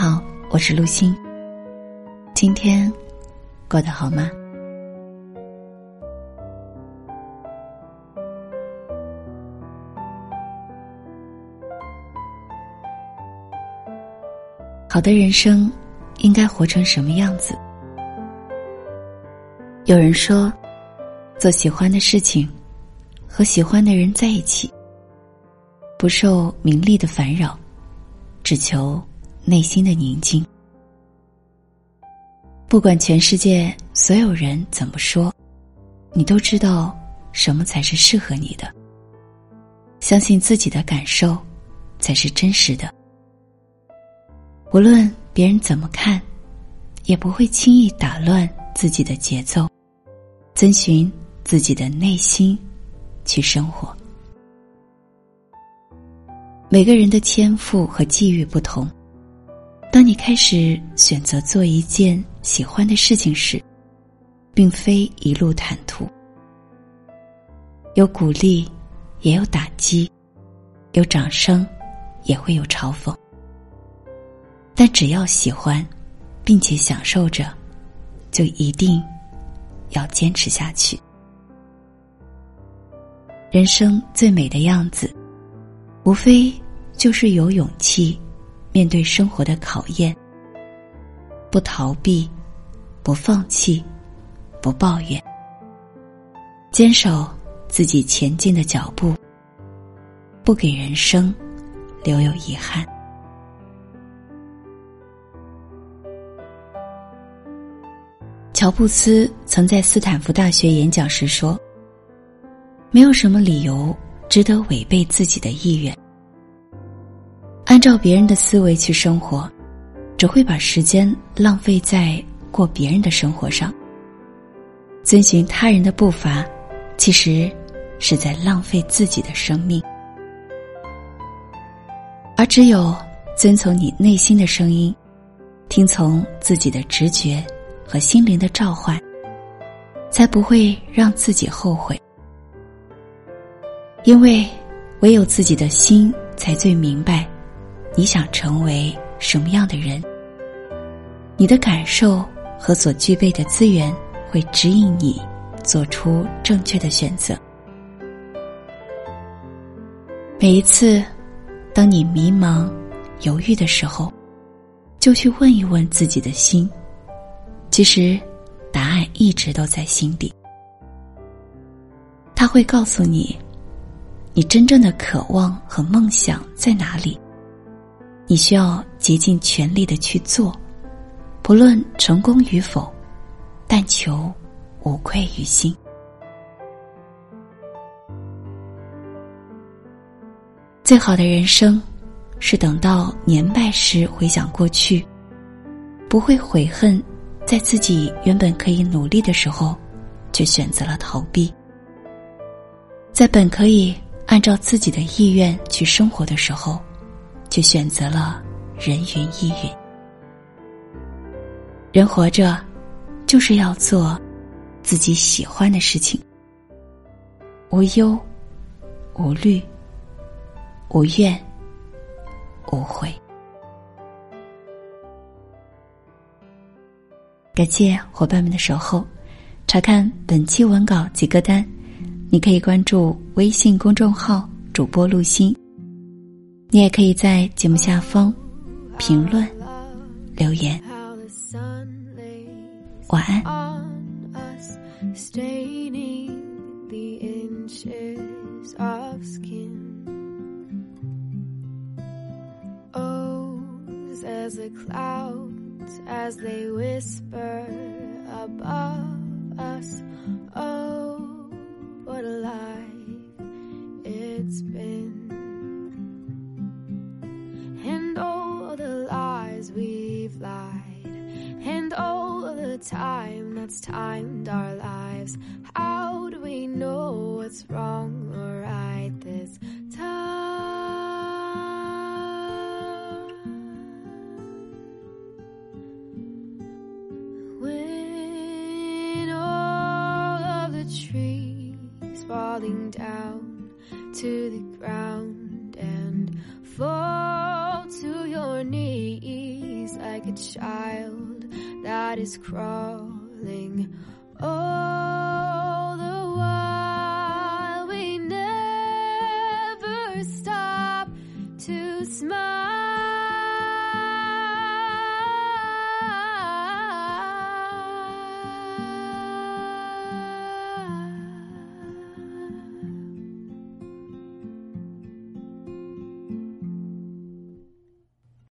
好，我是陆欣。今天过得好吗？好的人生应该活成什么样子？有人说，做喜欢的事情，和喜欢的人在一起，不受名利的烦扰，只求内心的宁静。不管全世界所有人怎么说，你都知道什么才是适合你的。相信自己的感受，才是真实的。无论别人怎么看，也不会轻易打乱自己的节奏，遵循自己的内心去生活。每个人的天赋和际遇不同，当你开始选择做一件喜欢的事情时，并非一路坦途，有鼓励，也有打击，有掌声，也会有嘲讽。但只要喜欢，并且享受着，就一定要坚持下去。人生最美的样子，无非就是有勇气面对生活的考验，不逃避，不放弃，不抱怨，坚守自己前进的脚步，不给人生留有遗憾。乔布斯曾在斯坦福大学演讲时说：“没有什么理由值得违背自己的意愿。按照别人的思维去生活，只会把时间浪费在过别人的生活上。遵循他人的步伐，其实是在浪费自己的生命。而只有遵从你内心的声音，听从自己的直觉。”和心灵的召唤，才不会让自己后悔。因为唯有自己的心才最明白，你想成为什么样的人。你的感受和所具备的资源会指引你做出正确的选择。每一次，当你迷茫、犹豫的时候，就去问一问自己的心。其实，答案一直都在心底。他会告诉你，你真正的渴望和梦想在哪里。你需要竭尽全力的去做，不论成功与否，但求无愧于心。最好的人生，是等到年迈时回想过去，不会悔恨。在自己原本可以努力的时候，却选择了逃避；在本可以按照自己的意愿去生活的时候，却选择了人云亦云。人活着，就是要做自己喜欢的事情，无忧无虑，无怨无悔。感谢伙伴们的守候，查看本期文稿及歌单，你可以关注微信公众号主播陆心。你也可以在节目下方评论留言。晚安。as they whisper above us. Oh, what a life it's been. We've lied, and all the time that's timed our lives. How do we know what's wrong or right this time? When all of the trees falling down to the ground and fall to your knees like a child that is crawling. Oh.